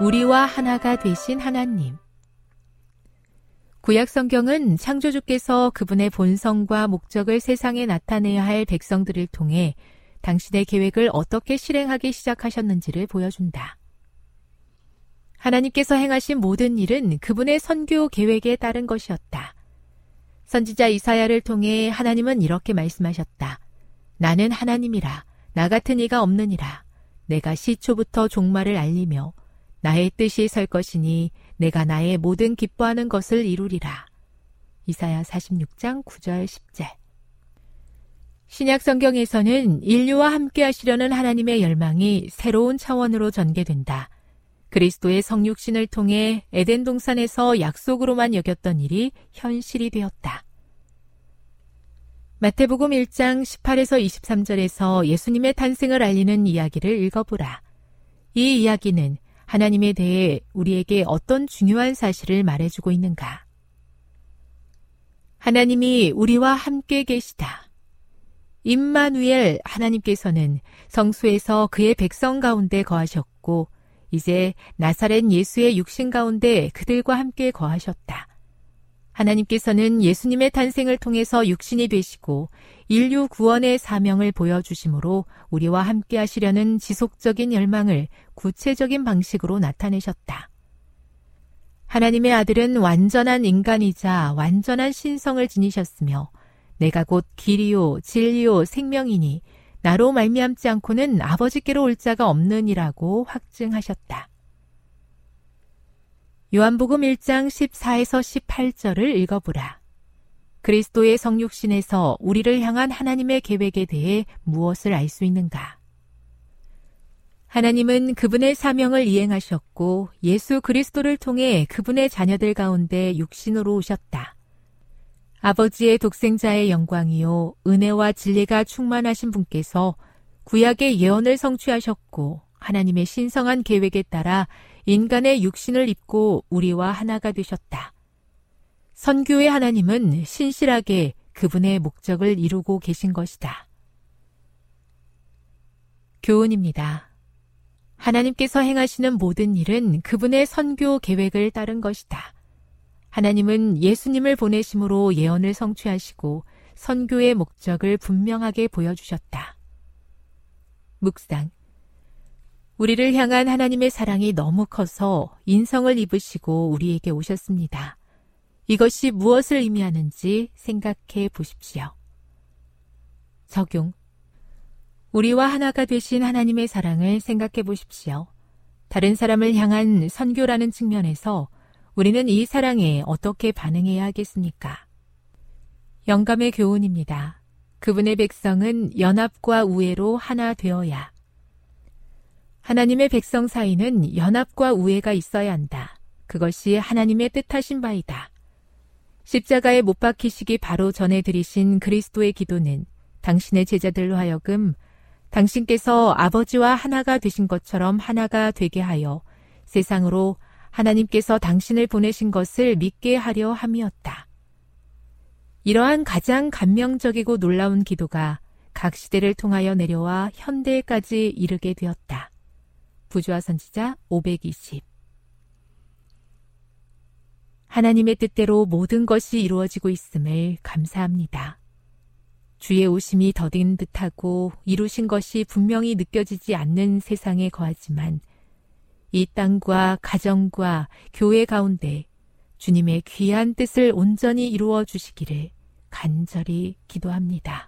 우리와 하나가 되신 하나님. 구약 성경은 창조주께서 그분의 본성과 목적을 세상에 나타내야 할 백성들을 통해 당신의 계획을 어떻게 실행하기 시작하셨는지를 보여준다. 하나님께서 행하신 모든 일은 그분의 선교 계획에 따른 것이었다. 선지자 이사야를 통해 하나님은 이렇게 말씀하셨다. 나는 하나님이라. 나 같은 이가 없느니라. 내가 시초부터 종말을 알리며 나의 뜻이 설 것이니 내가 나의 모든 기뻐하는 것을 이루리라. 이사야 46장 9절 10절. 신약 성경에서는 인류와 함께 하시려는 하나님의 열망이 새로운 차원으로 전개된다. 그리스도의 성육신을 통해 에덴 동산에서 약속으로만 여겼던 일이 현실이 되었다. 마태복음 1장 18에서 23절에서 예수님의 탄생을 알리는 이야기를 읽어보라. 이 이야기는 하나님에 대해 우리에게 어떤 중요한 사실을 말해주고 있는가? 하나님이 우리와 함께 계시다. 임마누엘 하나님께서는 성수에서 그의 백성 가운데 거하셨고 이제 나사렛 예수의 육신 가운데 그들과 함께 거하셨다. 하나님께서는 예수님의 탄생을 통해서 육신이 되시고 인류 구원의 사명을 보여주심으로 우리와 함께 하시려는 지속적인 열망을 구체적인 방식으로 나타내셨다. 하나님의 아들은 완전한 인간이자 완전한 신성을 지니셨으며 내가 곧 길이요 진리요 생명이니 나로 말미암지 않고는 아버지께로 올 자가 없느니라고 확증하셨다. 요한복음 1장 14에서 18절을 읽어보라. 그리스도의 성육신에서 우리를 향한 하나님의 계획에 대해 무엇을 알 수 있는가? 하나님은 그분의 사명을 이행하셨고 예수 그리스도를 통해 그분의 자녀들 가운데 육신으로 오셨다. 아버지의 독생자의 영광이요 은혜와 진리가 충만하신 분께서 구약의 예언을 성취하셨고 하나님의 신성한 계획에 따라 인간의 육신을 입고 우리와 하나가 되셨다. 선교의 하나님은 신실하게 그분의 목적을 이루고 계신 것이다. 교훈입니다. 하나님께서 행하시는 모든 일은 그분의 선교 계획을 따른 것이다. 하나님은 예수님을 보내심으로 예언을 성취하시고 선교의 목적을 분명하게 보여주셨다. 묵상. 우리를 향한 하나님의 사랑이 너무 커서 인성을 입으시고 우리에게 오셨습니다. 이것이 무엇을 의미하는지 생각해 보십시오. 적용. 우리와 하나가 되신 하나님의 사랑을 생각해 보십시오. 다른 사람을 향한 선교라는 측면에서 우리는 이 사랑에 어떻게 반응해야 하겠습니까? 영감의 교훈입니다. 그분의 백성은 연합과 우애로 하나 되어야. 하나님의 백성 사이는 연합과 우애가 있어야 한다. 그것이 하나님의 뜻하신 바이다. 십자가에 못 박히시기 바로 전에 드리신 그리스도의 기도는 당신의 제자들로 하여금 당신께서 아버지와 하나가 되신 것처럼 하나가 되게 하여 세상으로 하나님께서 당신을 보내신 것을 믿게 하려 함이었다. 이러한 가장 감명적이고 놀라운 기도가 각 시대를 통하여 내려와 현대까지 이르게 되었다. 부조화 선지자 520 하나님의 뜻대로 모든 것이 이루어지고 있음을 감사합니다. 주의 오심이 더딘 듯하고 이루신 것이 분명히 느껴지지 않는 세상에 거하지만 이 땅과 가정과 교회 가운데 주님의 귀한 뜻을 온전히 이루어 주시기를 간절히 기도합니다.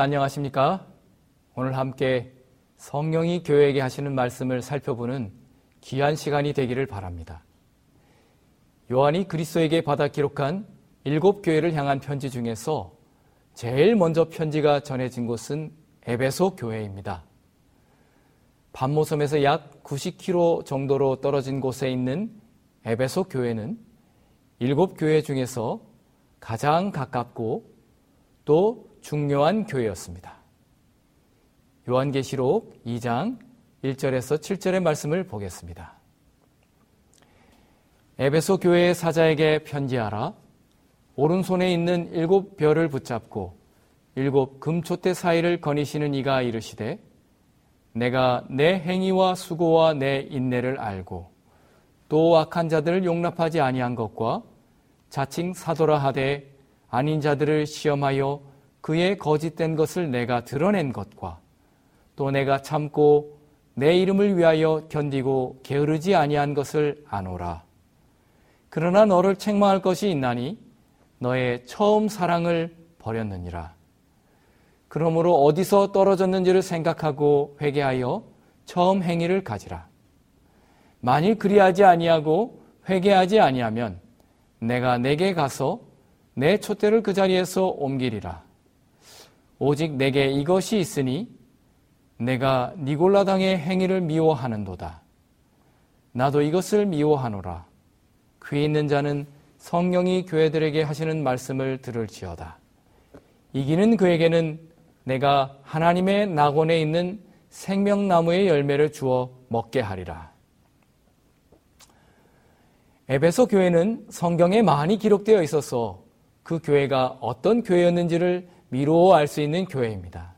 안녕하십니까? 오늘 함께 성령이 교회에게 하시는 말씀을 살펴보는 귀한 시간이 되기를 바랍니다. 요한이 그리스도에게 받아 기록한 일곱 교회를 향한 편지 중에서 제일 먼저 편지가 전해진 곳은 에베소 교회입니다. 반모섬에서 약 90km 정도로 떨어진 곳에 있는 에베소 교회는 일곱 교회 중에서 가장 가깝고 또 중요한 교회였습니다. 요한계시록 2장 1절에서 7절의 말씀을 보겠습니다. 에베소 교회의 사자에게 편지하라. 오른손에 있는 일곱 별을 붙잡고 일곱 금초대 사이를 거니시는 이가 이르시되 내가 내 행위와 수고와 내 인내를 알고 또 악한 자들을 용납하지 아니한 것과 자칭 사도라 하되 아닌 자들을 시험하여 그의 거짓된 것을 내가 드러낸 것과 또 내가 참고 내 이름을 위하여 견디고 게으르지 아니한 것을 아노라. 그러나 너를 책망할 것이 있나니 너의 처음 사랑을 버렸느니라. 그러므로 어디서 떨어졌는지를 생각하고 회개하여 처음 행위를 가지라. 만일 그리하지 아니하고 회개하지 아니하면 내가 내게 가서 내 촛대를 그 자리에서 옮기리라. 오직 내게 이것이 있으니 내가 니골라당의 행위를 미워하는도다. 나도 이것을 미워하노라. 귀 있는 자는 성령이 교회들에게 하시는 말씀을 들을지어다. 이기는 그에게는 내가 하나님의 낙원에 있는 생명나무의 열매를 주어 먹게 하리라. 에베소 교회는 성경에 많이 기록되어 있어서 그 교회가 어떤 교회였는지를 미루어 알수 있는 교회입니다.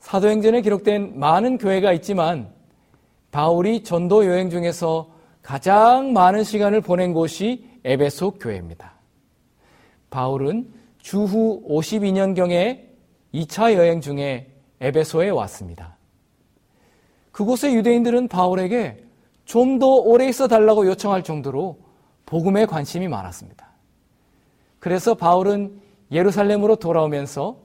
사도행전에 기록된 많은 교회가 있지만 바울이 전도 여행 중에서 가장 많은 시간을 보낸 곳이 에베소 교회입니다. 바울은 주후 52년경에 2차 여행 중에 에베소에 왔습니다. 그곳의 유대인들은 바울에게 좀 더 오래 있어 달라고 요청할 정도로 복음에 관심이 많았습니다. 그래서 바울은 예루살렘으로 돌아오면서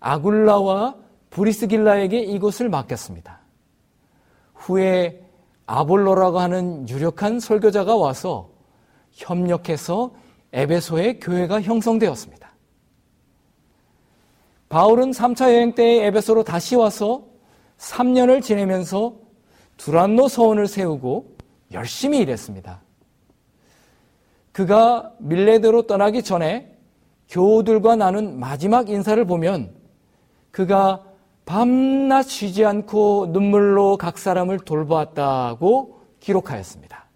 아굴라와 브리스길라에게 이곳을 맡겼습니다. 후에 아볼로라고 하는 유력한 설교자가 와서 협력해서 에베소의 교회가 형성되었습니다. 바울은 3차 여행 때 에베소로 다시 와서 3년을 지내면서 두란노 서원을 세우고 열심히 일했습니다. 그가 밀레드로 떠나기 전에 교우들과 나눈 마지막 인사를 보면 그가 밤낮 쉬지 않고 눈물로 각 사람을 돌보았다고 기록하였습니다.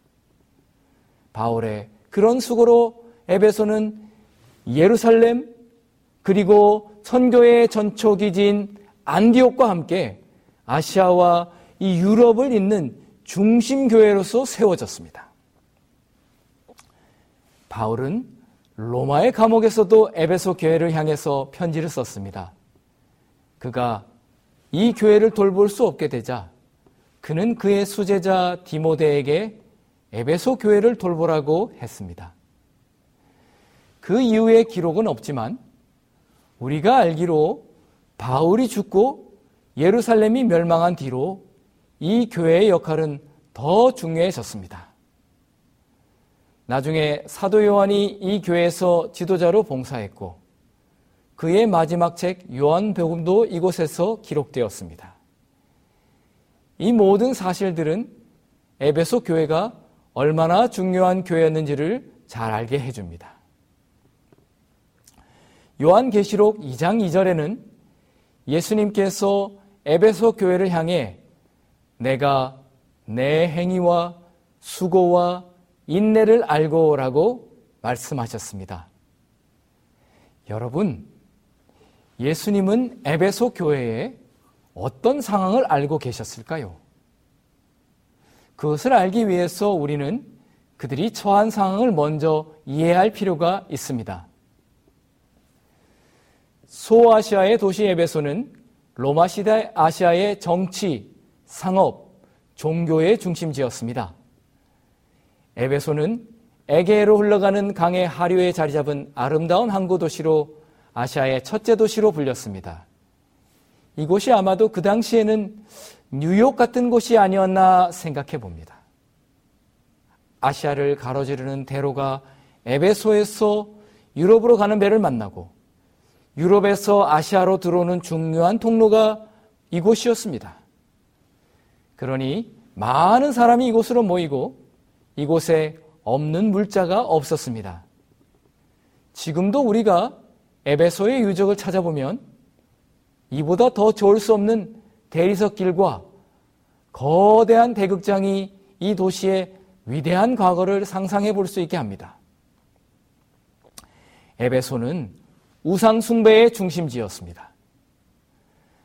바울의 그런 수고로 에베소는 예루살렘 그리고 선교의 전초기지인 안디옥과 함께 아시아와 이 유럽을 잇는 중심교회로서 세워졌습니다. 바울은 로마의 감옥에서도 에베소 교회를 향해서 편지를 썼습니다. 그가 이 교회를 돌볼 수 없게 되자 그는 그의 수제자 디모데에게 에베소 교회를 돌보라고 했습니다. 그 이후의 기록은 없지만 우리가 알기로 바울이 죽고 예루살렘이 멸망한 뒤로 이 교회의 역할은 더 중요해졌습니다. 나중에 사도 요한이 이 교회에서 지도자로 봉사했고 그의 마지막 책 요한복음도 이곳에서 기록되었습니다. 이 모든 사실들은 에베소 교회가 얼마나 중요한 교회였는지를 잘 알게 해줍니다. 요한계시록 2장 2절에는 예수님께서 에베소 교회를 향해 내가 내 행위와 수고와 인내를 알고라고 말씀하셨습니다. 여러분, 예수님은 에베소 교회에 어떤 상황을 알고 계셨을까요? 그것을 알기 위해서 우리는 그들이 처한 상황을 먼저 이해할 필요가 있습니다. 소아시아의 도시 에베소는 로마 시대 아시아의 정치, 상업, 종교의 중심지였습니다. 에베소는 에게로 흘러가는 강의 하류에 자리 잡은 아름다운 항구 도시로 아시아의 첫째 도시로 불렸습니다. 이곳이 아마도 그 당시에는 뉴욕 같은 곳이 아니었나 생각해 봅니다. 아시아를 가로지르는 대로가 에베소에서 유럽으로 가는 배를 만나고 유럽에서 아시아로 들어오는 중요한 통로가 이곳이었습니다. 그러니 많은 사람이 이곳으로 모이고 이곳에 없는 물자가 없었습니다. 지금도 우리가 에베소의 유적을 찾아보면 이보다 더 좋을 수 없는 대리석 길과 거대한 대극장이 이 도시의 위대한 과거를 상상해 볼 수 있게 합니다. 에베소는 우상 숭배의 중심지였습니다.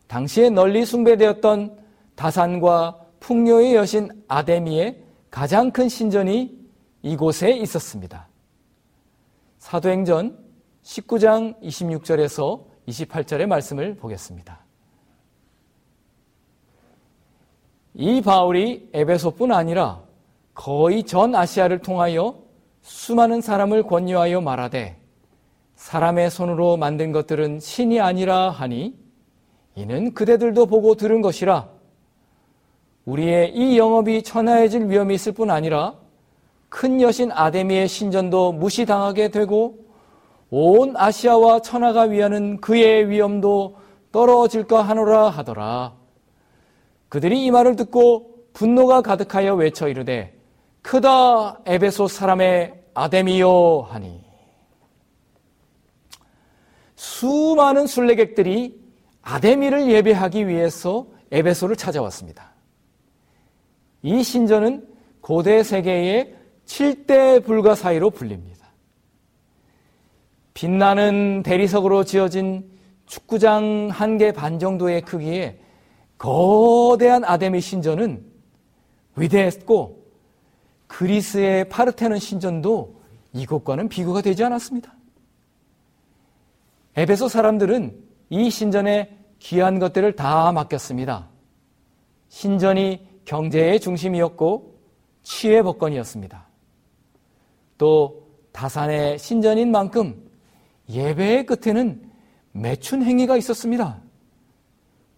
당시에 널리 숭배되었던 다산과 풍요의 여신 아데미의 가장 큰 신전이 이곳에 있었습니다. 사도행전 19장 26절에서 28절의 말씀을 보겠습니다. 이 바울이 에베소뿐 아니라 거의 전 아시아를 통하여 수많은 사람을 권유하여 말하되 사람의 손으로 만든 것들은 신이 아니라 하니 이는 그대들도 보고 들은 것이라 우리의 이 영업이 천하해질 위험이 있을 뿐 아니라 큰 여신 아데미의 신전도 무시당하게 되고 온 아시아와 천하가 위하는 그의 위험도 떨어질까 하노라 하더라. 그들이 이 말을 듣고 분노가 가득하여 외쳐 이르되 크다 에베소 사람의 아데미요 하니 수많은 순례객들이 아데미를 예배하기 위해서 에베소를 찾아왔습니다. 이 신전은 고대 세계의 7대 불가 사이로 불립니다. 빛나는 대리석으로 지어진 축구장 한 개 반 정도의 크기의 거대한 아데미 신전은 위대했고 그리스의 파르테논 신전도 이것과는 비교가 되지 않았습니다. 에베소 사람들은 이 신전에 귀한 것들을 다 맡겼습니다. 신전이 경제의 중심이었고 치의 법권이었습니다. 또 다산의 신전인 만큼 예배의 끝에는 매춘 행위가 있었습니다.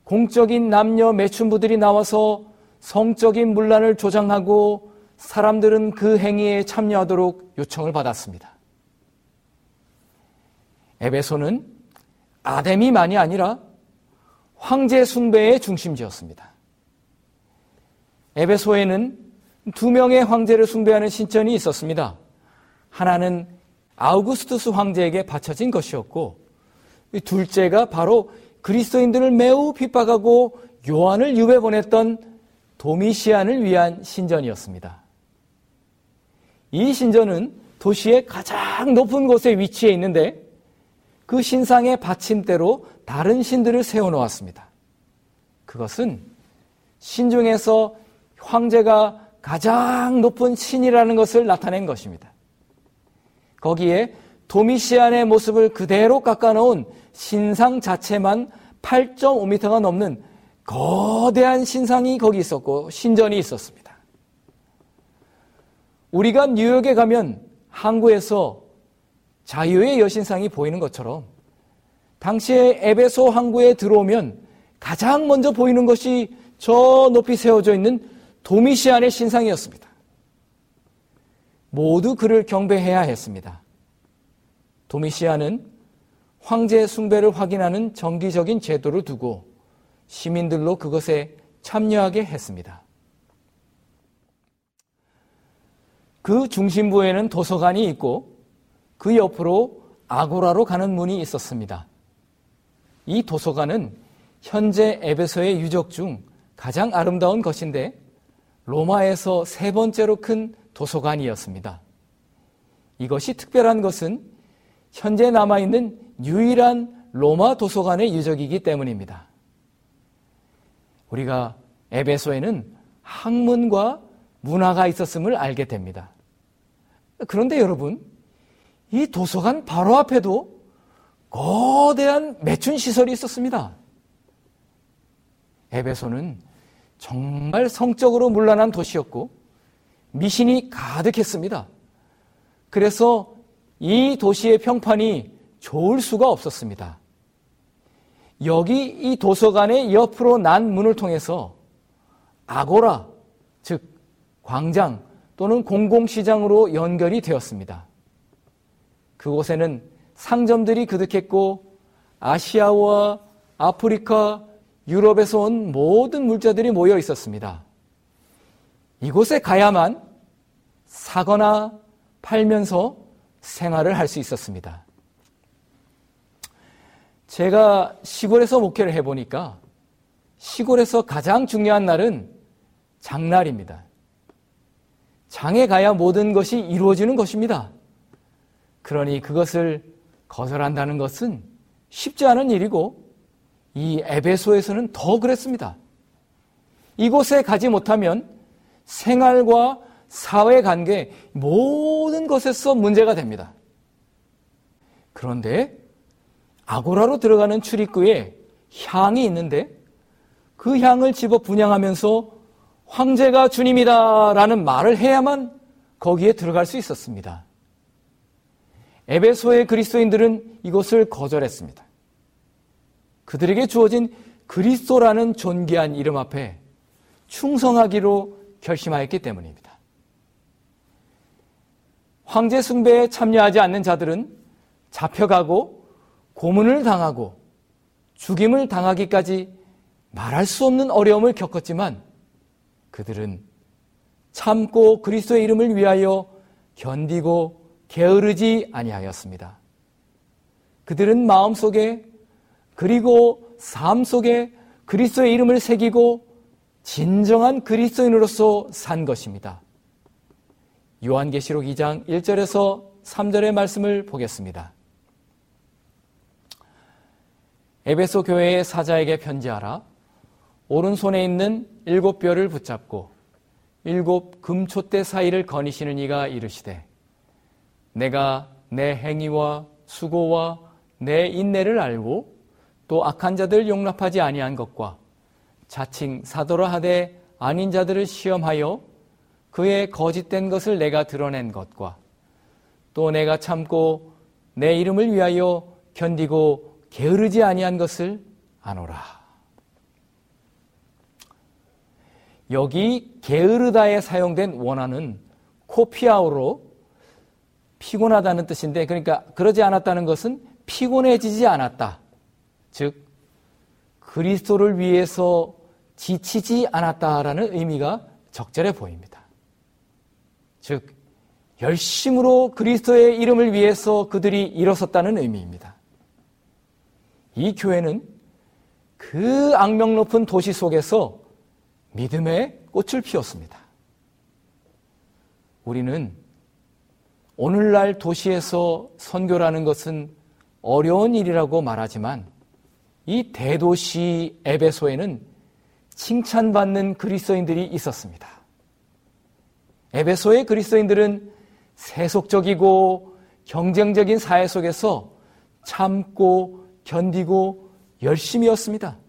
공적인 남녀 매춘부들이 나와서 성적인 문란을 조장하고 사람들은 그 행위에 참여하도록 요청을 받았습니다. 에베소는 아데미만이 아니라 황제 숭배의 중심지였습니다. 에베소에는 두 명의 황제를 숭배하는 신전이 있었습니다. 하나는 아우구스투스 황제에게 바쳐진 것이었고 둘째가 바로 그리스도인들을 매우 핍박하고 요한을 유배 보냈던 도미시안을 위한 신전이었습니다. 이 신전은 도시의 가장 높은 곳에 위치해 있는데 그 신상의 받침대로 다른 신들을 세워 놓았습니다. 그것은 신중에서 황제가 가장 높은 신이라는 것을 나타낸 것입니다. 거기에 도미시안의 모습을 그대로 깎아놓은 신상 자체만 8.5m가 넘는 거대한 신상이 거기 있었고 신전이 있었습니다. 우리가 뉴욕에 가면 항구에서 자유의 여신상이 보이는 것처럼 당시에 에베소 항구에 들어오면 가장 먼저 보이는 것이 저 높이 세워져 있는 도미시안의 신상이었습니다. 모두 그를 경배해야 했습니다. 도미시안은 황제 숭배를 확인하는 정기적인 제도를 두고 시민들로 그것에 참여하게 했습니다. 그 중심부에는 도서관이 있고 그 옆으로 아고라로 가는 문이 있었습니다. 이 도서관은 현재 에베소의 유적 중 가장 아름다운 것인데 로마에서 세 번째로 큰 도서관이었습니다. 이것이 특별한 것은 현재 남아있는 유일한 로마 도서관의 유적이기 때문입니다. 우리가 에베소에는 학문과 문화가 있었음을 알게 됩니다. 그런데 여러분, 이 도서관 바로 앞에도 거대한 매춘 시설이 있었습니다. 에베소는 정말 성적으로 문란한 도시였고 미신이 가득했습니다. 그래서 이 도시의 평판이 좋을 수가 없었습니다. 여기 이 도서관의 옆으로 난 문을 통해서 아고라, 즉 광장 또는 공공시장으로 연결이 되었습니다. 그곳에는 상점들이 그득했고 아시아와 아프리카, 유럽에서 온 모든 물자들이 모여 있었습니다. 이곳에 가야만 사거나 팔면서 생활을 할 수 있었습니다. 제가 시골에서 목회를 해보니까 시골에서 가장 중요한 날은 장날입니다. 장에 가야 모든 것이 이루어지는 것입니다. 그러니 그것을 거절한다는 것은 쉽지 않은 일이고 이 에베소에서는 더 그랬습니다. 이곳에 가지 못하면 생활과 사회 관계 모든 것에서 문제가 됩니다. 그런데 아고라로 들어가는 출입구에 향이 있는데 그 향을 집어 분양하면서 황제가 주님이다라는 말을 해야만 거기에 들어갈 수 있었습니다. 에베소의 그리스도인들은 이것을 거절했습니다. 그들에게 주어진 그리스도라는 존귀한 이름 앞에 충성하기로 결심하였기 때문입니다. 황제 숭배에 참여하지 않는 자들은 잡혀가고 고문을 당하고 죽임을 당하기까지 말할 수 없는 어려움을 겪었지만 그들은 참고 그리스도의 이름을 위하여 견디고 게으르지 아니하였습니다. 그들은 마음속에 그리고 삶 속에 그리스도의 이름을 새기고 진정한 그리스도인으로서 산 것입니다. 요한계시록 2장 1절에서 3절의 말씀을 보겠습니다. 에베소 교회의 사자에게 편지하라. 오른손에 있는 일곱 뼈를 붙잡고 일곱 금초대 사이를 거니시는 이가 이르시되 내가 내 행위와 수고와 내 인내를 알고 또 악한 자들 용납하지 아니한 것과 자칭 사도라 하되 아닌 자들을 시험하여 그의 거짓된 것을 내가 드러낸 것과 또 내가 참고 내 이름을 위하여 견디고 게으르지 아니한 것을 아노라. 여기 게으르다에 사용된 원어는 코피아오로 피곤하다는 뜻인데 그러니까 그러지 않았다는 것은 피곤해지지 않았다. 즉 그리스도를 위해서 지치지 않았다라는 의미가 적절해 보입니다. 즉 열심으로 그리스도의 이름을 위해서 그들이 일어섰다는 의미입니다. 이 교회는 그 악명 높은 도시 속에서 믿음의 꽃을 피웠습니다. 우리는 오늘날 도시에서 선교라는 것은 어려운 일이라고 말하지만 이 대도시 에베소에는 칭찬받는 그리스도인들이 있었습니다. 에베소의 그리스도인들은 세속적이고 경쟁적인 사회 속에서 참고 견디고 열심히였습니다.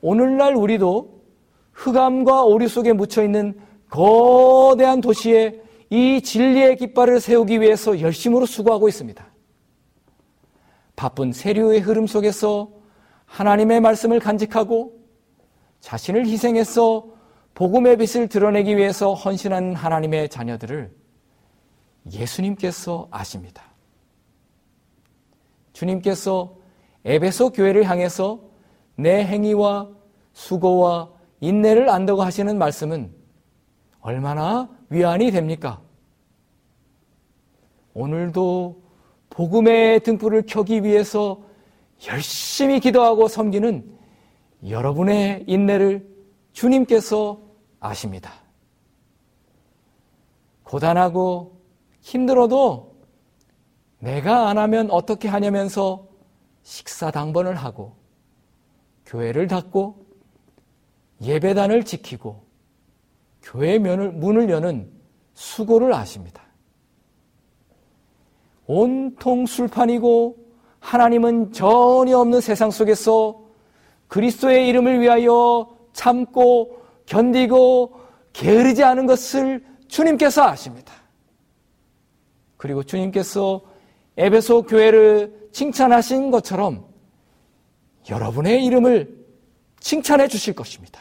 오늘날 우리도 흑암과 오류 속에 묻혀 있는 거대한 도시에 이 진리의 깃발을 세우기 위해서 열심으로 수고하고 있습니다. 바쁜 세류의 흐름 속에서 하나님의 말씀을 간직하고 자신을 희생해서 복음의 빛을 드러내기 위해서 헌신한 하나님의 자녀들을 예수님께서 아십니다. 주님께서 에베소 교회를 향해서 내 행위와 수고와 인내를 안다고 하시는 말씀은 얼마나 위안이 됩니까? 오늘도 복음의 등불을 켜기 위해서 열심히 기도하고 섬기는 여러분의 인내를 주님께서 아십니다. 고단하고 힘들어도 내가 안 하면 어떻게 하냐면서 식사 당번을 하고 교회를 닫고 예배단을 지키고 교회 문을 여는 수고를 아십니다. 온통 술판이고 하나님은 전혀 없는 세상 속에서 그리스도의 이름을 위하여 참고 견디고 게으르지 않은 것을 주님께서 아십니다. 그리고 주님께서 에베소 교회를 칭찬하신 것처럼 여러분의 이름을 칭찬해 주실 것입니다.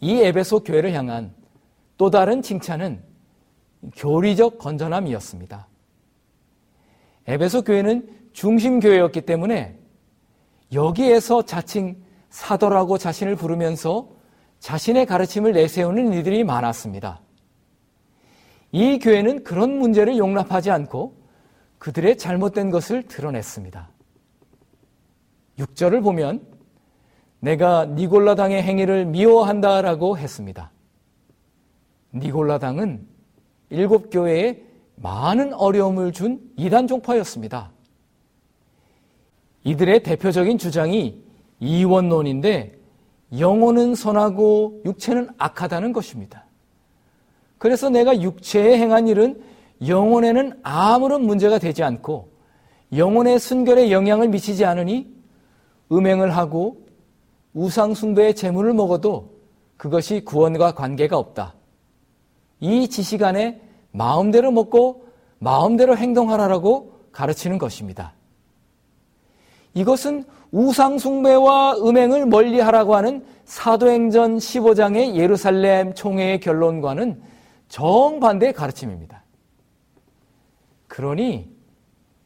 이 에베소 교회를 향한 또 다른 칭찬은 교리적 건전함이었습니다. 에베소 교회는 중심 교회였기 때문에 여기에서 자칭 사도라고 자신을 부르면서 자신의 가르침을 내세우는 이들이 많았습니다. 이 교회는 그런 문제를 용납하지 않고 그들의 잘못된 것을 드러냈습니다. 6절을 보면 내가 니골라당의 행위를 미워한다라고 했습니다. 니골라당은 일곱 교회의 많은 어려움을 준 이단 종파였습니다. 이들의 대표적인 주장이 이원론인데 영혼은 선하고 육체는 악하다는 것입니다. 그래서 내가 육체에 행한 일은 영혼에는 아무런 문제가 되지 않고 영혼의 순결에 영향을 미치지 않으니 음행을 하고 우상숭배의 재물을 먹어도 그것이 구원과 관계가 없다. 이 지식 안에 마음대로 먹고 마음대로 행동하라라고 가르치는 것입니다. 이것은 우상숭배와 음행을 멀리하라고 하는 사도행전 15장의 예루살렘 총회의 결론과는 정반대의 가르침입니다. 그러니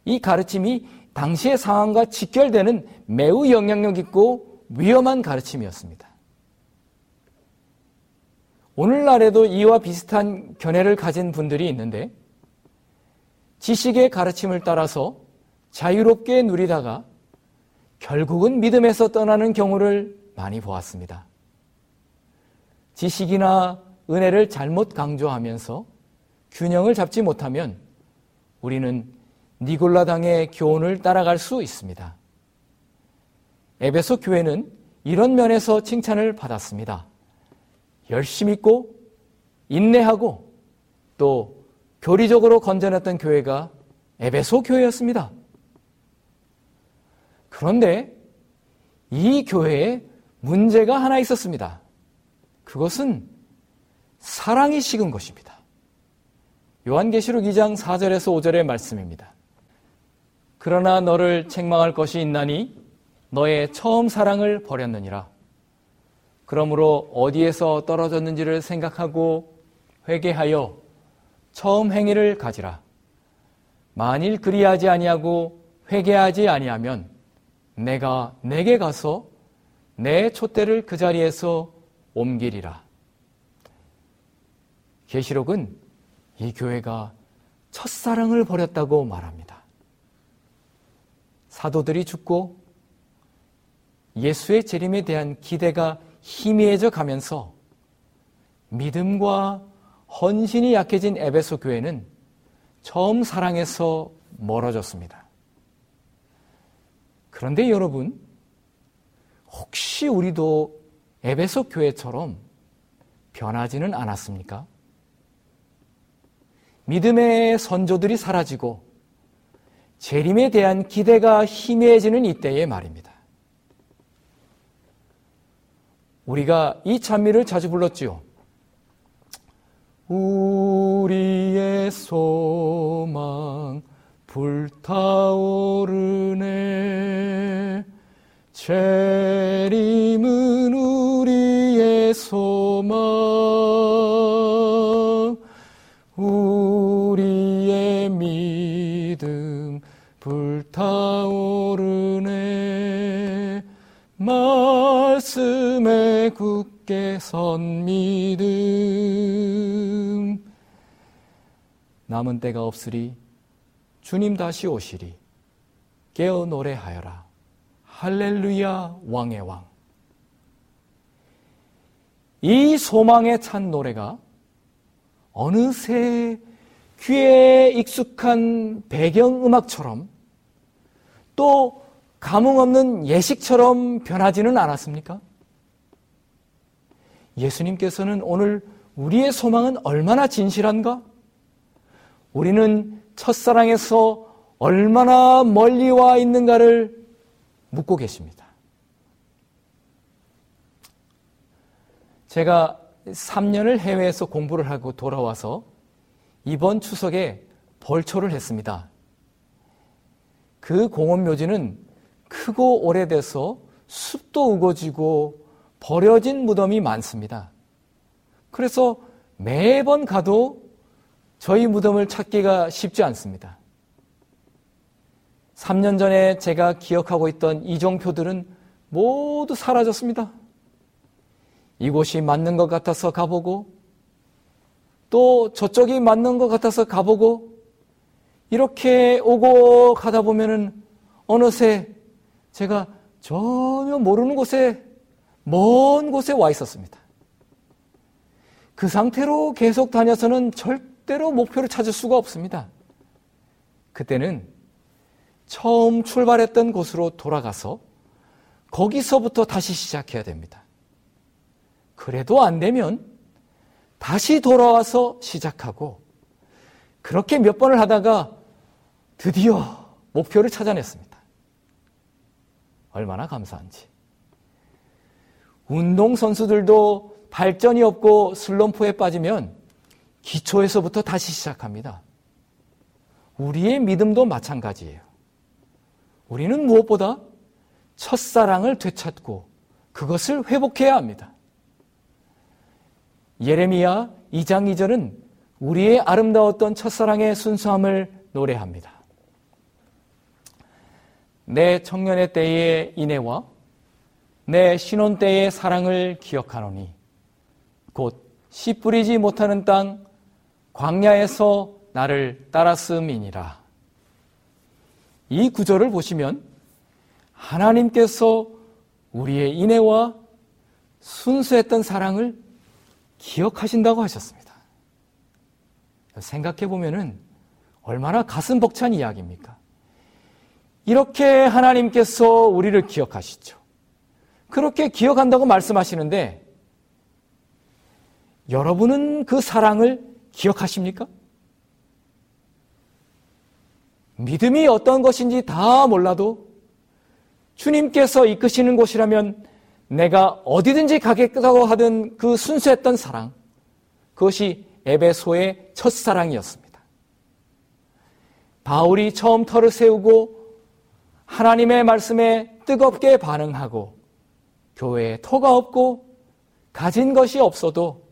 이 가르침이 당시의 상황과 직결되는 매우 영향력 있고 위험한 가르침이었습니다. 오늘날에도 이와 비슷한 견해를 가진 분들이 있는데 지식의 가르침을 따라서 자유롭게 누리다가 결국은 믿음에서 떠나는 경우를 많이 보았습니다. 지식이나 은혜를 잘못 강조하면서 균형을 잡지 못하면 우리는 니골라당의 교훈을 따라갈 수 있습니다. 에베소 교회는 이런 면에서 칭찬을 받았습니다. 열심히 있고 인내하고 또 교리적으로 건전했던 교회가 에베소 교회였습니다. 그런데 이 교회에 문제가 하나 있었습니다. 그것은 사랑이 식은 것입니다. 요한계시록 2장 4절에서 5절의 말씀입니다. 그러나 너를 책망할 것이 있나니 너의 처음 사랑을 버렸느니라. 그러므로 어디에서 떨어졌는지를 생각하고 회개하여 처음 행위를 가지라. 만일 그리하지 아니하고 회개하지 아니하면 내가 내게 가서 내 촛대를 그 자리에서 옮기리라. 계시록은 이 교회가 첫사랑을 버렸다고 말합니다. 사도들이 죽고 예수의 재림에 대한 기대가 희미해져 가면서 믿음과 헌신이 약해진 에베소 교회는 처음 사랑에서 멀어졌습니다. 그런데 여러분, 혹시 우리도 에베소 교회처럼 변하지는 않았습니까? 믿음의 선조들이 사라지고 재림에 대한 기대가 희미해지는 이때의 말입니다. 우리가 이 찬미를 자주 불렀지요. 우리의 소망 불타오르네 재림은 우리의 소망 굳게 선 믿음 남은 때가 없으리 주님 다시 오시리 깨어 노래하여라 할렐루야 왕의 왕. 이 소망에 찬 노래가 어느새 귀에 익숙한 배경음악처럼 또 감흥 없는 예식처럼 변하지는 않았습니까? 예수님께서는 오늘 우리의 소망은 얼마나 진실한가? 우리는 첫사랑에서 얼마나 멀리 와 있는가를 묻고 계십니다. 제가 3년을 해외에서 공부를 하고 돌아와서 이번 추석에 벌초를 했습니다. 그 공원 묘지는 크고 오래돼서 숲도 우거지고 버려진 무덤이 많습니다. 그래서 매번 가도 저희 무덤을 찾기가 쉽지 않습니다. 3년 전에 제가 기억하고 있던 이종표들은 모두 사라졌습니다. 이곳이 맞는 것 같아서 가보고 또 저쪽이 맞는 것 같아서 가보고 이렇게 오고 가다 보면은 어느새 제가 전혀 모르는 곳에 먼 곳에 와 있었습니다. 그 상태로 계속 다녀서는 절대 절대로 목표를 찾을 수가 없습니다. 그때는 처음 출발했던 곳으로 돌아가서 거기서부터 다시 시작해야 됩니다. 그래도 안 되면 다시 돌아와서 시작하고 그렇게 몇 번을 하다가 드디어 목표를 찾아냈습니다. 얼마나 감사한지. 운동선수들도 발전이 없고 슬럼프에 빠지면 기초에서부터 다시 시작합니다. 우리의 믿음도 마찬가지예요. 우리는 무엇보다 첫사랑을 되찾고 그것을 회복해야 합니다. 예레미야 2장 2절은 우리의 아름다웠던 첫사랑의 순수함을 노래합니다. 내 청년의 때의 인애와 내 신혼 때의 사랑을 기억하노니 곧 씨 뿌리지 못하는 땅 광야에서 나를 따랐음이니라. 이 구절을 보시면 하나님께서 우리의 인애와 순수했던 사랑을 기억하신다고 하셨습니다. 생각해 보면은 얼마나 가슴 벅찬 이야기입니까? 이렇게 하나님께서 우리를 기억하시죠. 그렇게 기억한다고 말씀하시는데 여러분은 그 사랑을 기억하십니까? 믿음이 어떤 것인지 다 몰라도 주님께서 이끄시는 곳이라면 내가 어디든지 가겠다고 하던 그 순수했던 사랑, 그것이 에베소의 첫사랑이었습니다. 바울이 처음 터를 세우고 하나님의 말씀에 뜨겁게 반응하고 교회에 터가 없고 가진 것이 없어도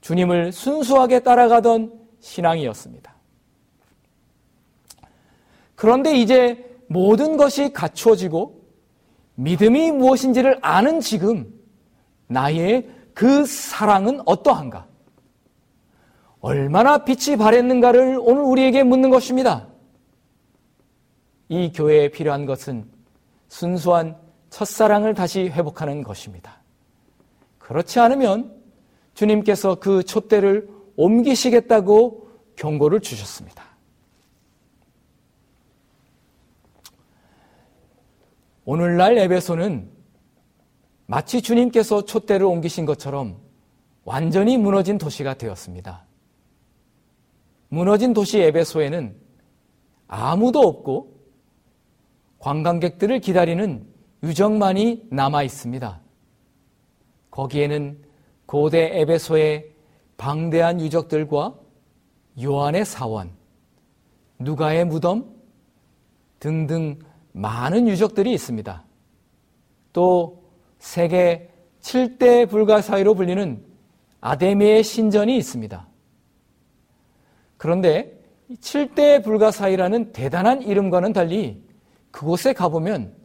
주님을 순수하게 따라가던 신앙이었습니다. 그런데 이제 모든 것이 갖추어지고 믿음이 무엇인지를 아는 지금 나의 그 사랑은 어떠한가? 얼마나 빛이 발했는가를 오늘 우리에게 묻는 것입니다. 이 교회에 필요한 것은 순수한 첫사랑을 다시 회복하는 것입니다. 그렇지 않으면 주님께서 그 촛대를 옮기시겠다고 경고를 주셨습니다. 오늘날 에베소는 마치 주님께서 촛대를 옮기신 것처럼 완전히 무너진 도시가 되었습니다. 무너진 도시 에베소에는 아무도 없고 관광객들을 기다리는 유적만이 남아 있습니다. 거기에는 고대 에베소의 방대한 유적들과 요한의 사원, 누가의 무덤 등등 많은 유적들이 있습니다. 또 세계 7대 불가사의로 불리는 아데미의 신전이 있습니다. 그런데 7대 불가사의라는 대단한 이름과는 달리 그곳에 가보면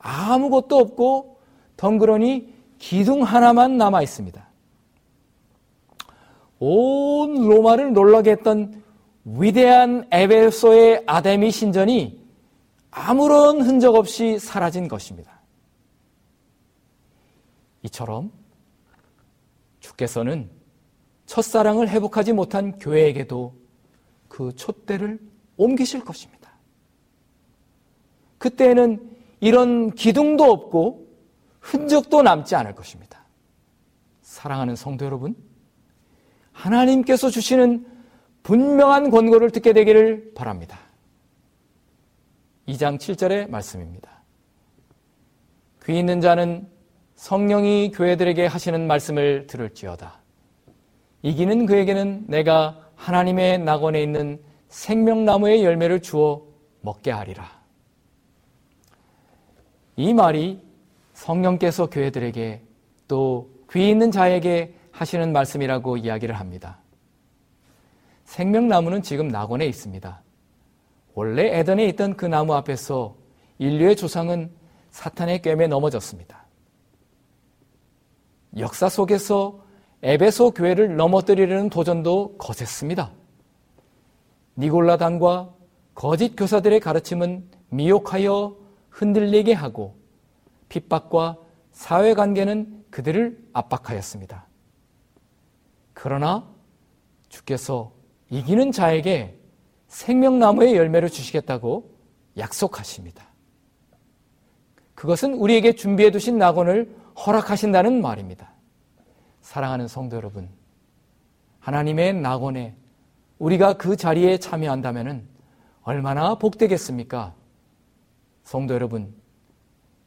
아무것도 없고 덩그러니 기둥 하나만 남아 있습니다. 온 로마를 놀라게 했던 위대한 에베소의 아데미 신전이 아무런 흔적 없이 사라진 것입니다. 이처럼 주께서는 첫사랑을 회복하지 못한 교회에게도 그 촛대를 옮기실 것입니다. 그때에는 이런 기둥도 없고 흔적도 남지 않을 것입니다. 사랑하는 성도 여러분, 하나님께서 주시는 분명한 권고를 듣게 되기를 바랍니다. 2장 7절의 말씀입니다. 귀 있는 자는 성령이 교회들에게 하시는 말씀을 들을지어다. 이기는 그에게는 내가 하나님의 낙원에 있는 생명나무의 열매를 주어 먹게 하리라. 이 말이 성령께서 교회들에게 또 귀 있는 자에게 하시는 말씀이라고 이야기를 합니다. 생명나무는 지금 낙원에 있습니다. 원래 에덴에 있던 그 나무 앞에서 인류의 조상은 사탄의 꿰매 넘어졌습니다. 역사 속에서 에베소 교회를 넘어뜨리려는 도전도 거셌습니다. 니골라단과 거짓 교사들의 가르침은 미혹하여 흔들리게 하고 핍박과 사회관계는 그들을 압박하였습니다. 그러나 주께서 이기는 자에게 생명나무의 열매를 주시겠다고 약속하십니다. 그것은 우리에게 준비해 두신 낙원을 허락하신다는 말입니다. 사랑하는 성도 여러분, 하나님의 낙원에 우리가 그 자리에 참여한다면 얼마나 복되겠습니까? 성도 여러분,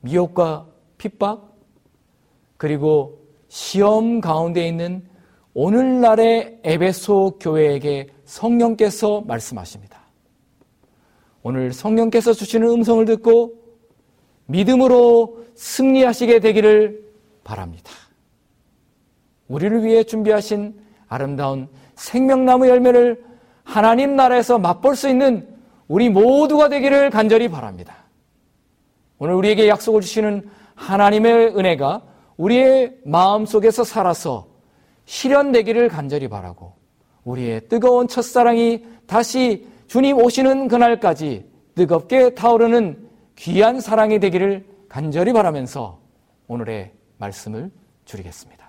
미혹과 핍박, 그리고 시험 가운데 있는 오늘날의 에베소 교회에게 성령께서 말씀하십니다. 오늘 성령께서 주시는 음성을 듣고 믿음으로 승리하시게 되기를 바랍니다. 우리를 위해 준비하신 아름다운 생명나무 열매를 하나님 나라에서 맛볼 수 있는 우리 모두가 되기를 간절히 바랍니다. 오늘 우리에게 약속을 주시는 하나님의 은혜가 우리의 마음 속에서 살아서 실현되기를 간절히 바라고 우리의 뜨거운 첫사랑이 다시 주님 오시는 그날까지 뜨겁게 타오르는 귀한 사랑이 되기를 간절히 바라면서 오늘의 말씀을 줄이겠습니다.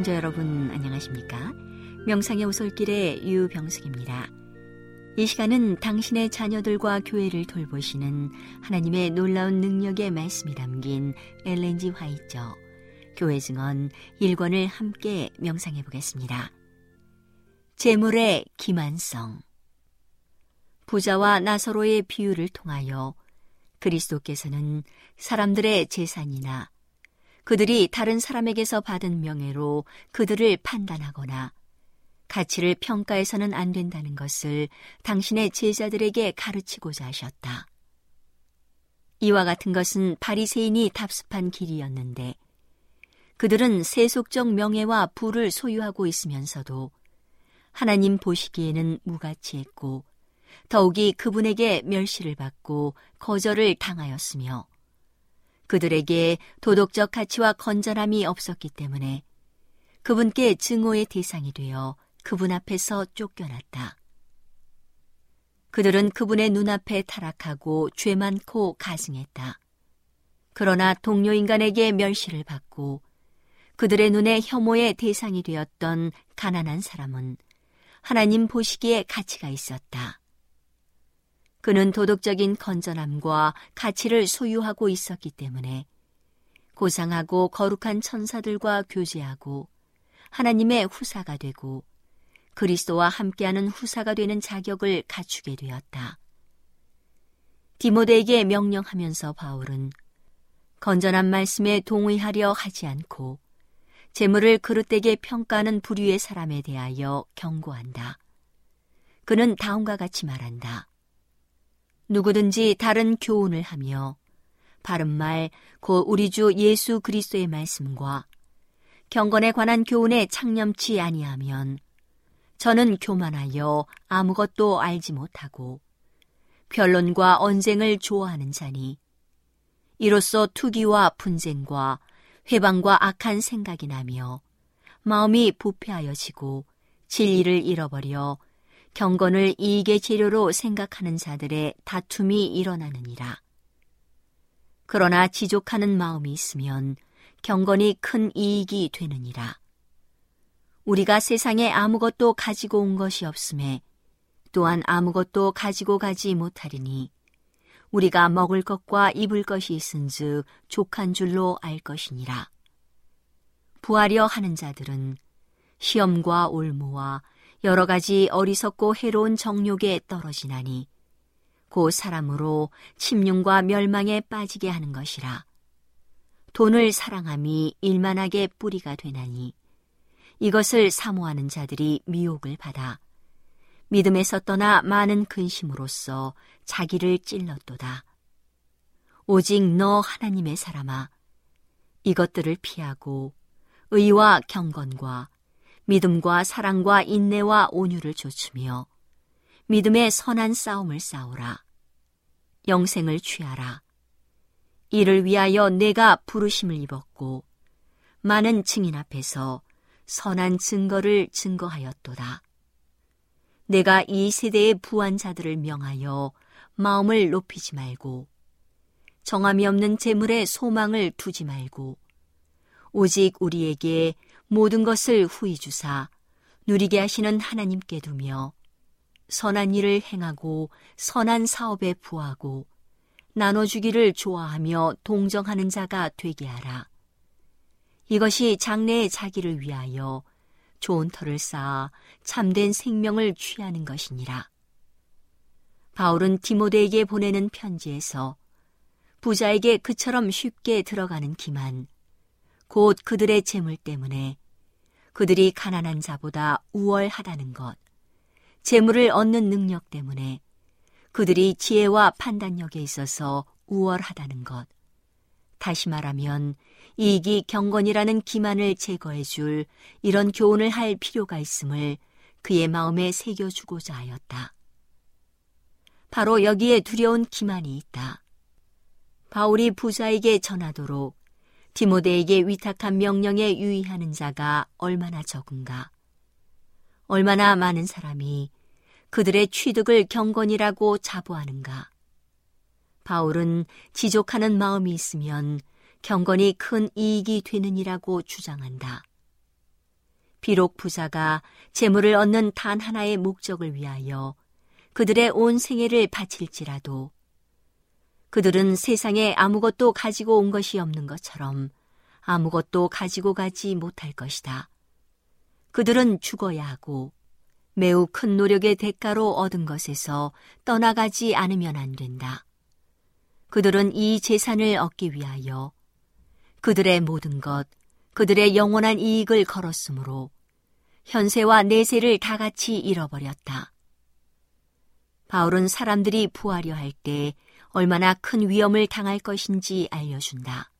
애청자 여러분 안녕하십니까? 명상의 오솔길의 유병숙입니다. 이 시간은 당신의 자녀들과 교회를 돌보시는 하나님의 놀라운 능력의 말씀이 담긴 엘렌지 화이처 교회 증언 1권을 함께 명상해 보겠습니다. 재물의 기만성 부자와 나서로의 비유를 통하여 그리스도께서는 사람들의 재산이나 그들이 다른 사람에게서 받은 명예로 그들을 판단하거나 가치를 평가해서는 안 된다는 것을 당신의 제자들에게 가르치고자 하셨다. 이와 같은 것은 바리새인이 답습한 길이었는데 그들은 세속적 명예와 부를 소유하고 있으면서도 하나님 보시기에는 무가치했고 더욱이 그분에게 멸시를 받고 거절을 당하였으며 그들에게 도덕적 가치와 건전함이 없었기 때문에 그분께 증오의 대상이 되어 그분 앞에서 쫓겨났다. 그들은 그분의 눈앞에 타락하고 죄 많고 가증했다. 그러나 동료 인간에게 멸시를 받고 그들의 눈에 혐오의 대상이 되었던 가난한 사람은 하나님 보시기에 가치가 있었다. 그는 도덕적인 건전함과 가치를 소유하고 있었기 때문에 고상하고 거룩한 천사들과 교제하고 하나님의 후사가 되고 그리스도와 함께하는 후사가 되는 자격을 갖추게 되었다. 디모데에게 명령하면서 바울은 건전한 말씀에 동의하려 하지 않고 재물을 그릇되게 평가하는 부류의 사람에 대하여 경고한다. 그는 다음과 같이 말한다. 누구든지 다른 교훈을 하며 바른 말, 곧 우리 주 예수 그리스도의 말씀과 경건에 관한 교훈에 창념치 아니하면 저는 교만하여 아무것도 알지 못하고 변론과 언쟁을 좋아하는 자니 이로써 투기와 분쟁과 회방과 악한 생각이 나며 마음이 부패하여지고 진리를 잃어버려 경건을 이익의 재료로 생각하는 자들의 다툼이 일어나느니라. 그러나 지족하는 마음이 있으면 경건이 큰 이익이 되느니라. 우리가 세상에 아무것도 가지고 온 것이 없음에 또한 아무것도 가지고 가지 못하리니 우리가 먹을 것과 입을 것이 있은즉 족한 줄로 알 것이니라. 부하려 하는 자들은 시험과 올무와 여러 가지 어리석고 해로운 정욕에 떨어지나니 그 사람으로 침륜과 멸망에 빠지게 하는 것이라. 돈을 사랑함이 일만하게 뿌리가 되나니 이것을 사모하는 자들이 미혹을 받아 믿음에서 떠나 많은 근심으로써 자기를 찔렀도다. 오직 너 하나님의 사람아 이것들을 피하고 의와 경건과 믿음과 사랑과 인내와 온유를 조추며 믿음의 선한 싸움을 싸우라. 영생을 취하라. 이를 위하여 내가 부르심을 입었고 많은 증인 앞에서 선한 증거를 증거하였도다. 내가 이 세대의 부한 자들을 명하여 마음을 높이지 말고 정함이 없는 재물에 소망을 두지 말고 오직 우리에게 모든 것을 후히 주사 누리게 하시는 하나님께 두며 선한 일을 행하고 선한 사업에 부하고 나눠주기를 좋아하며 동정하는 자가 되게 하라. 이것이 장래의 자기를 위하여 좋은 터를 쌓아 참된 생명을 취하는 것이니라. 바울은 디모데에게 보내는 편지에서 부자에게 그처럼 쉽게 들어가는 기만, 곧 그들의 재물 때문에 그들이 가난한 자보다 우월하다는 것, 재물을 얻는 능력 때문에 그들이 지혜와 판단력에 있어서 우월하다는 것. 다시 말하면 이익이 경건이라는 기만을 제거해 줄 이런 교훈을 할 필요가 있음을 그의 마음에 새겨주고자 하였다. 바로 여기에 두려운 기만이 있다. 바울이 부자에게 전하도록 디모데에게 위탁한 명령에 유의하는 자가 얼마나 적은가. 얼마나 많은 사람이 그들의 취득을 경건이라고 자부하는가. 바울은 지족하는 마음이 있으면 경건이 큰 이익이 되느니라고 주장한다. 비록 부자가 재물을 얻는 단 하나의 목적을 위하여 그들의 온 생애를 바칠지라도 그들은 세상에 아무것도 가지고 온 것이 없는 것처럼 아무것도 가지고 가지 못할 것이다. 그들은 죽어야 하고 매우 큰 노력의 대가로 얻은 것에서 떠나가지 않으면 안 된다. 그들은 이 재산을 얻기 위하여 그들의 모든 것, 그들의 영원한 이익을 걸었으므로 현세와 내세를 다 같이 잃어버렸다. 바울은 사람들이 부하려 할 때 얼마나 큰 위험을 당할 것인지 알려준다.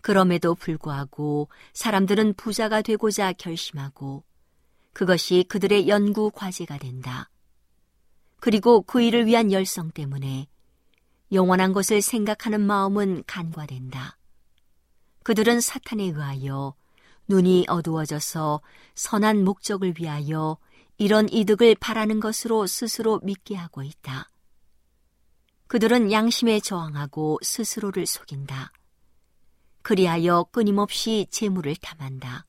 그럼에도 불구하고 사람들은 부자가 되고자 결심하고 그것이 그들의 연구 과제가 된다. 그리고 그 일을 위한 열성 때문에 영원한 것을 생각하는 마음은 간과된다. 그들은 사탄에 의하여 눈이 어두워져서 선한 목적을 위하여 이런 이득을 바라는 것으로 스스로 믿게 하고 있다. 그들은 양심에 저항하고 스스로를 속인다. 그리하여 끊임없이 재물을 탐한다.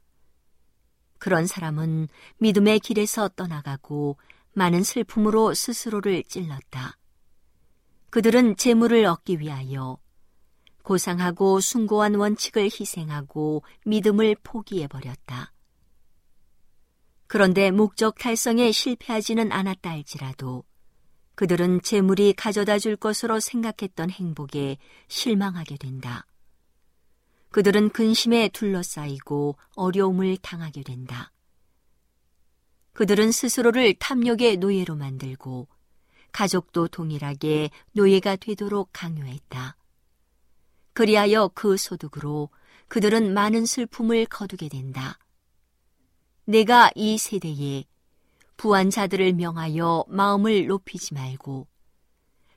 그런 사람은 믿음의 길에서 떠나가고 많은 슬픔으로 스스로를 찔렀다. 그들은 재물을 얻기 위하여 고상하고 숭고한 원칙을 희생하고 믿음을 포기해버렸다. 그런데 목적 달성에 실패하지는 않았다 할지라도 그들은 재물이 가져다 줄 것으로 생각했던 행복에 실망하게 된다. 그들은 근심에 둘러싸이고 어려움을 당하게 된다. 그들은 스스로를 탐욕의 노예로 만들고 가족도 동일하게 노예가 되도록 강요했다. 그리하여 그 소득으로 그들은 많은 슬픔을 거두게 된다. 내가 이 세대에 부한 자들을 명하여 마음을 높이지 말고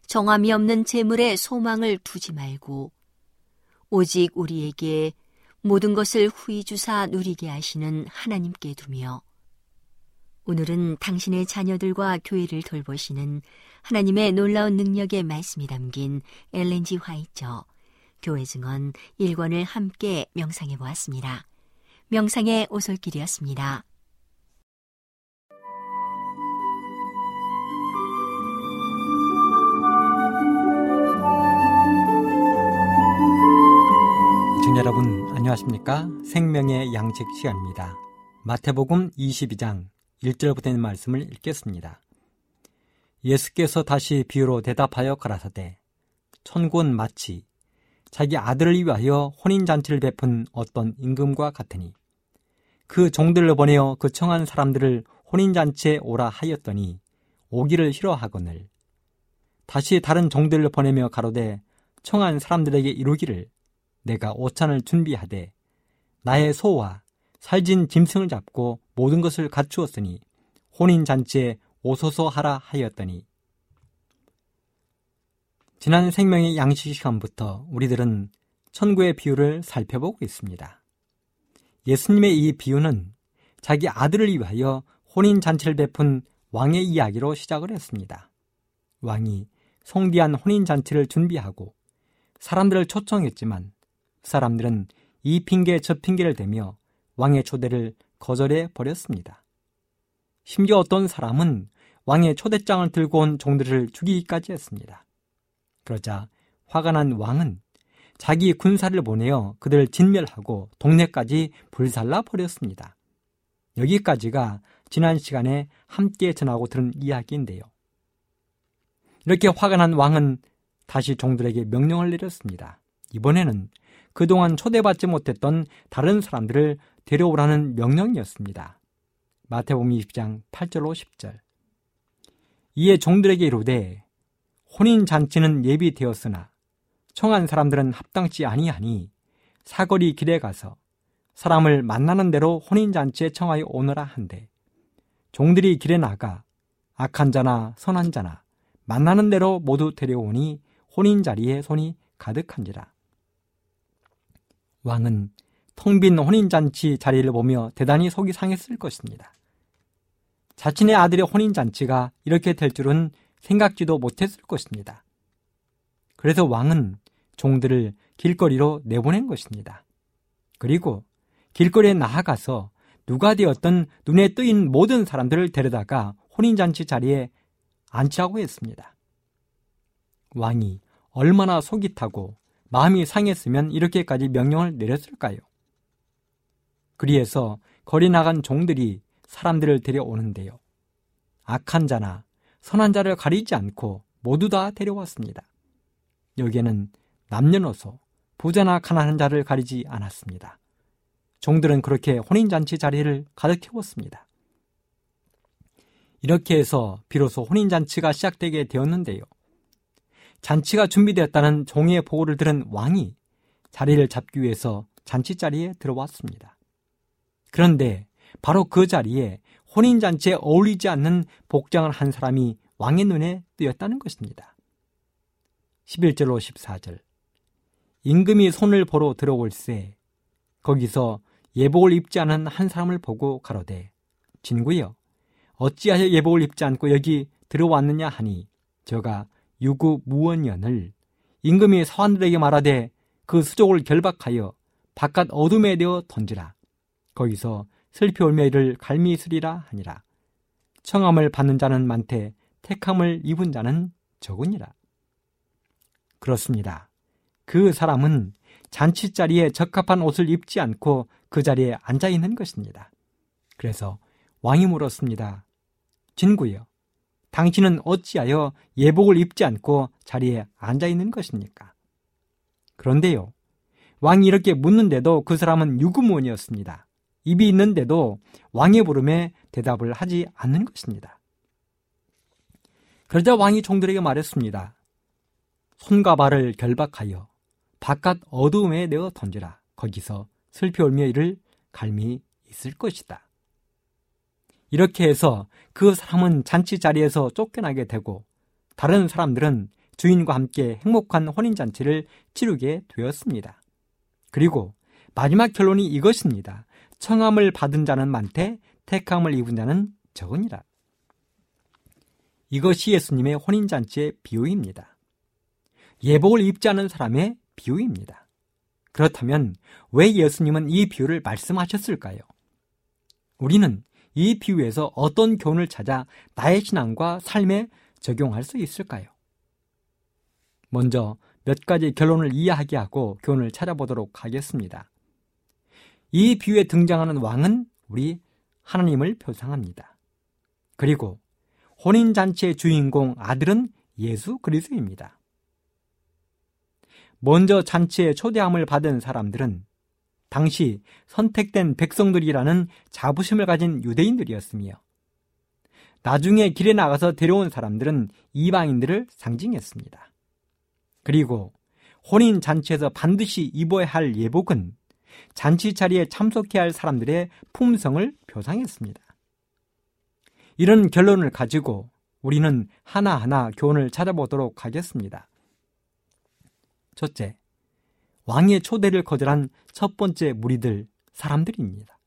정함이 없는 재물에 소망을 두지 말고 오직 우리에게 모든 것을 후히 주사 누리게 하시는 하나님께 두며 오늘은 당신의 자녀들과 교회를 돌보시는 하나님의 놀라운 능력의 말씀이 담긴 엘렌지 화이처 교회 증언 1권을 함께 명상해 보았습니다. 명상의 오솔길이었습니다. 시청자 여러분 안녕하십니까? 생명의 양식 시간입니다. 마태복음 22장 1절부터 있는 말씀을 읽겠습니다. 예수께서 다시 비유로 대답하여 가라사대 천군 마치 자기 아들을 위하여 혼인잔치를 베푼 어떤 임금과 같으니 그 종들을 보내어 그 청한 사람들을 혼인잔치에 오라 하였더니 오기를 싫어하거늘 다시 다른 종들을 보내며 가로되 청한 사람들에게 이루기를 내가 오찬을 준비하되 나의 소와 살진 짐승을 잡고 모든 것을 갖추었으니 혼인 잔치에 오소서 하라 하였더니 지난 생명의 양식 시간부터 우리들은 천구의 비유를 살펴보고 있습니다. 예수님의 이 비유는 자기 아들을 위하여 혼인 잔치를 베푼 왕의 이야기로 시작을 했습니다. 왕이 성대한 혼인 잔치를 준비하고 사람들을 초청했지만 사람들은 이 핑계 저 핑계를 대며 왕의 초대를 거절해 버렸습니다. 심지어 어떤 사람은 왕의 초대장을 들고 온 종들을 죽이기까지 했습니다. 그러자 화가 난 왕은 자기 군사를 보내어 그들을 진멸하고 동네까지 불살라 버렸습니다. 여기까지가 지난 시간에 함께 전하고 들은 이야기인데요. 이렇게 화가 난 왕은 다시 종들에게 명령을 내렸습니다. 이번에는 그동안 초대받지 못했던 다른 사람들을 데려오라는 명령이었습니다. 마태복음 20장 8절로 10절. 이에 종들에게 이르되 혼인 잔치는 예비되었으나 청한 사람들은 합당치 아니하니 사거리 길에 가서 사람을 만나는 대로 혼인 잔치에 청하여 오너라 한데 종들이 길에 나가 악한 자나 선한 자나 만나는 대로 모두 데려오니 혼인 자리에 손이 가득한지라. 왕은 텅 빈 혼인잔치 자리를 보며 대단히 속이 상했을 것입니다. 자신의 아들의 혼인잔치가 이렇게 될 줄은 생각지도 못했을 것입니다. 그래서 왕은 종들을 길거리로 내보낸 것입니다. 그리고 길거리에 나아가서 누가 되었던 눈에 뜨인 모든 사람들을 데려다가 혼인잔치 자리에 앉히라고 했습니다. 왕이 얼마나 속이 타고 마음이 상했으면 이렇게까지 명령을 내렸을까요? 그리해서 거리 나간 종들이 사람들을 데려오는데요. 악한 자나 선한 자를 가리지 않고 모두 다 데려왔습니다. 여기에는 남녀노소 부자나 가난한 자를 가리지 않았습니다. 종들은 그렇게 혼인잔치 자리를 가득 채웠습니다. 이렇게 해서 비로소 혼인잔치가 시작되게 되었는데요. 잔치가 준비되었다는 종의 보고를 들은 왕이 자리를 잡기 위해서 잔치 자리에 들어왔습니다. 그런데 바로 그 자리에 혼인잔치에 어울리지 않는 복장을 한 사람이 왕의 눈에 띄었다는 것입니다. 11절로 14절. 임금이 손을 보러 들어올세 거기서 예복을 입지 않은 한 사람을 보고 가로되 진구여 어찌하여 예복을 입지 않고 여기 들어왔느냐 하니 저가 유구 무원년을 임금이 서한들에게 말하되 그 수족을 결박하여 바깥 어둠에 내어 던지라 거기서 슬피 울매를 갈미 쓰리라 하니라 청함을 받는 자는 많되 택함을 입은 자는 적으니라 그렇습니다. 그 사람은 잔치 자리에 적합한 옷을 입지 않고 그 자리에 앉아 있는 것입니다. 그래서 왕이 물었습니다. 진구여, 당신은 어찌하여 예복을 입지 않고 자리에 앉아 있는 것입니까? 그런데요, 왕이 이렇게 묻는데도 그 사람은 유구무원이었습니다. 입이 있는데도 왕의 부름에 대답을 하지 않는 것입니다. 그러자 왕이 종들에게 말했습니다. 손과 발을 결박하여 바깥 어두움에 내어 던지라. 거기서 슬피 울며 이를 갈미 있을 것이다. 이렇게 해서 그 사람은 잔치 자리에서 쫓겨나게 되고 다른 사람들은 주인과 함께 행복한 혼인잔치를 치르게 되었습니다. 그리고 마지막 결론이 이것입니다. 청함을 받은 자는 많되 택함을 입은 자는 적으니라. 이것이 예수님의 혼인잔치의 비유입니다. 예복을 입지 않은 사람의 비유입니다. 그렇다면 왜 예수님은 이 비유를 말씀하셨을까요? 우리는 이 비유에서 어떤 교훈을 찾아 나의 신앙과 삶에 적용할 수 있을까요? 먼저 몇 가지 결론을 이해하게 하고 교훈을 찾아보도록 하겠습니다. 이 비유에 등장하는 왕은 우리 하나님을 표상합니다. 그리고 혼인잔치의 주인공 아들은 예수 그리스입니다. 먼저 잔치에 초대함을 받은 사람들은 당시 선택된 백성들이라는 자부심을 가진 유대인들이었으며 나중에 길에 나가서 데려온 사람들은 이방인들을 상징했습니다. 그리고 혼인 잔치에서 반드시 입어야 할 예복은 잔치 자리에 참석해야 할 사람들의 품성을 표상했습니다. 이런 결론을 가지고 우리는 하나하나 교훈을 찾아보도록 하겠습니다. 첫째, 왕의 초대를 거절한 첫 번째 무리들, 사람들입니다.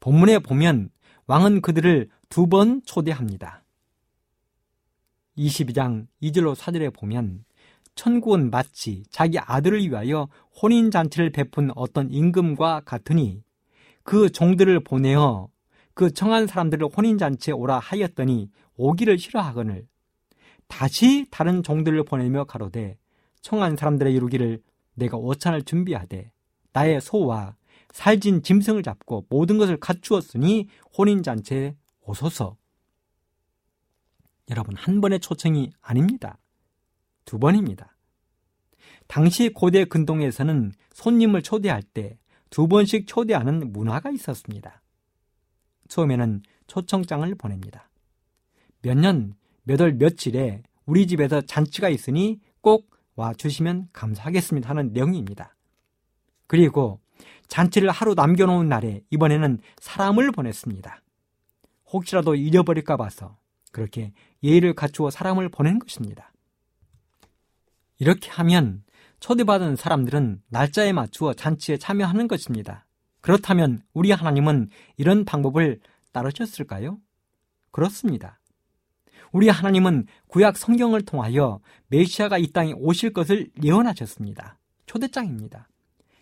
본문에 보면 왕은 그들을 두 번 초대합니다. 22장 2절로 4절에 보면 천국은 마치 자기 아들을 위하여 혼인잔치를 베푼 어떤 임금과 같으니 그 종들을 보내어 그 청한 사람들을 혼인잔치에 오라 하였더니 오기를 싫어하거늘 다시 다른 종들을 보내며 가로되 청한 사람들의 이루기를 내가 오찬을 준비하되 나의 소와 살진 짐승을 잡고 모든 것을 갖추었으니 혼인잔치에 오소서. 여러분, 한 번의 초청이 아닙니다. 두 번입니다. 당시 고대 근동에서는 손님을 초대할 때 두 번씩 초대하는 문화가 있었습니다. 처음에는 초청장을 보냅니다. 몇 년, 몇 월, 며칠에 우리 집에서 잔치가 있으니 꼭 와 주시면 감사하겠습니다 하는 내용입니다. 그리고 잔치를 하루 남겨놓은 날에 이번에는 사람을 보냈습니다. 혹시라도 잊어버릴까 봐서 그렇게 예의를 갖추어 사람을 보낸 것입니다. 이렇게 하면 초대받은 사람들은 날짜에 맞추어 잔치에 참여하는 것입니다. 그렇다면 우리 하나님은 이런 방법을 따르셨을까요? 그렇습니다. 우리 하나님은 구약 성경을 통하여 메시아가 이 땅에 오실 것을 예언하셨습니다. 초대장입니다.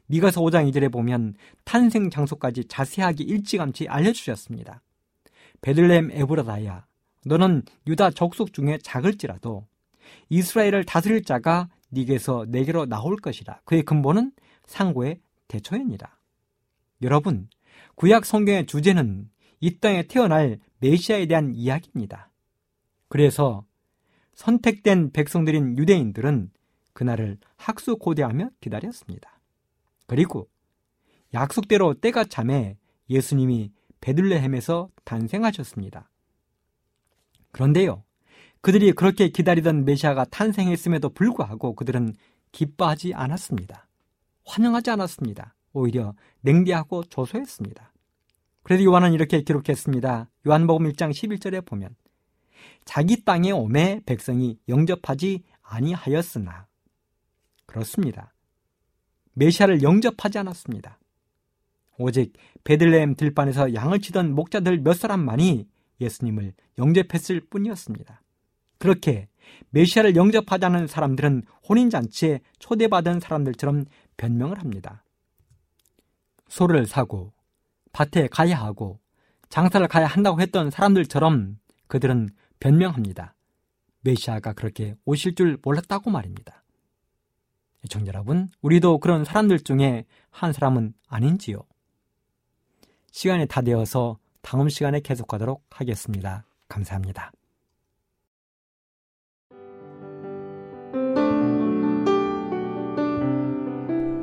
미가서 5장 2절에 보면 탄생 장소까지 자세하게 일찌감치 알려주셨습니다. 베들레헴 에브라다야 너는 유다 족속 중에 작을지라도 이스라엘을 다스릴 자가 네게서 내게로 나올 것이라. 그의 근본은 상고의 대초연이라. 여러분, 구약 성경의 주제는 이 땅에 태어날 메시아에 대한 이야기입니다. 그래서 선택된 백성들인 유대인들은 그날을 학수고대하며 기다렸습니다. 그리고 약속대로 때가 참에 예수님이 베들레헴에서 탄생하셨습니다. 그런데요, 그들이 그렇게 기다리던 메시아가 탄생했음에도 불구하고 그들은 기뻐하지 않았습니다. 환영하지 않았습니다. 오히려 냉대하고 조소했습니다. 그래도 요한은 이렇게 기록했습니다. 요한복음 1장 11절에 보면 자기 땅에 오매 백성이 영접하지 아니하였으나 그렇습니다. 메시아를 영접하지 않았습니다. 오직 베들레헴 들판에서 양을 치던 목자들 몇 사람만이 예수님을 영접했을 뿐이었습니다. 그렇게 메시아를 영접하자는 사람들은 혼인잔치에 초대받은 사람들처럼 변명을 합니다. 소를 사고 밭에 가야 하고 장사를 가야 한다고 했던 사람들처럼 그들은 변명합니다. 메시아가 그렇게 오실 줄 몰랐다고 말입니다. 청자 여러분, 우리도 그런 사람들 중에 한 사람은 아닌지요? 시간이 다 되어서 다음 시간에 계속하도록 하겠습니다. 감사합니다.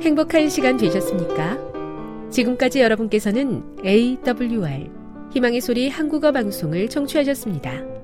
행복한 시간 되셨습니까? 지금까지 여러분께서는 AWR 희망의 소리 한국어 방송을 청취하셨습니다.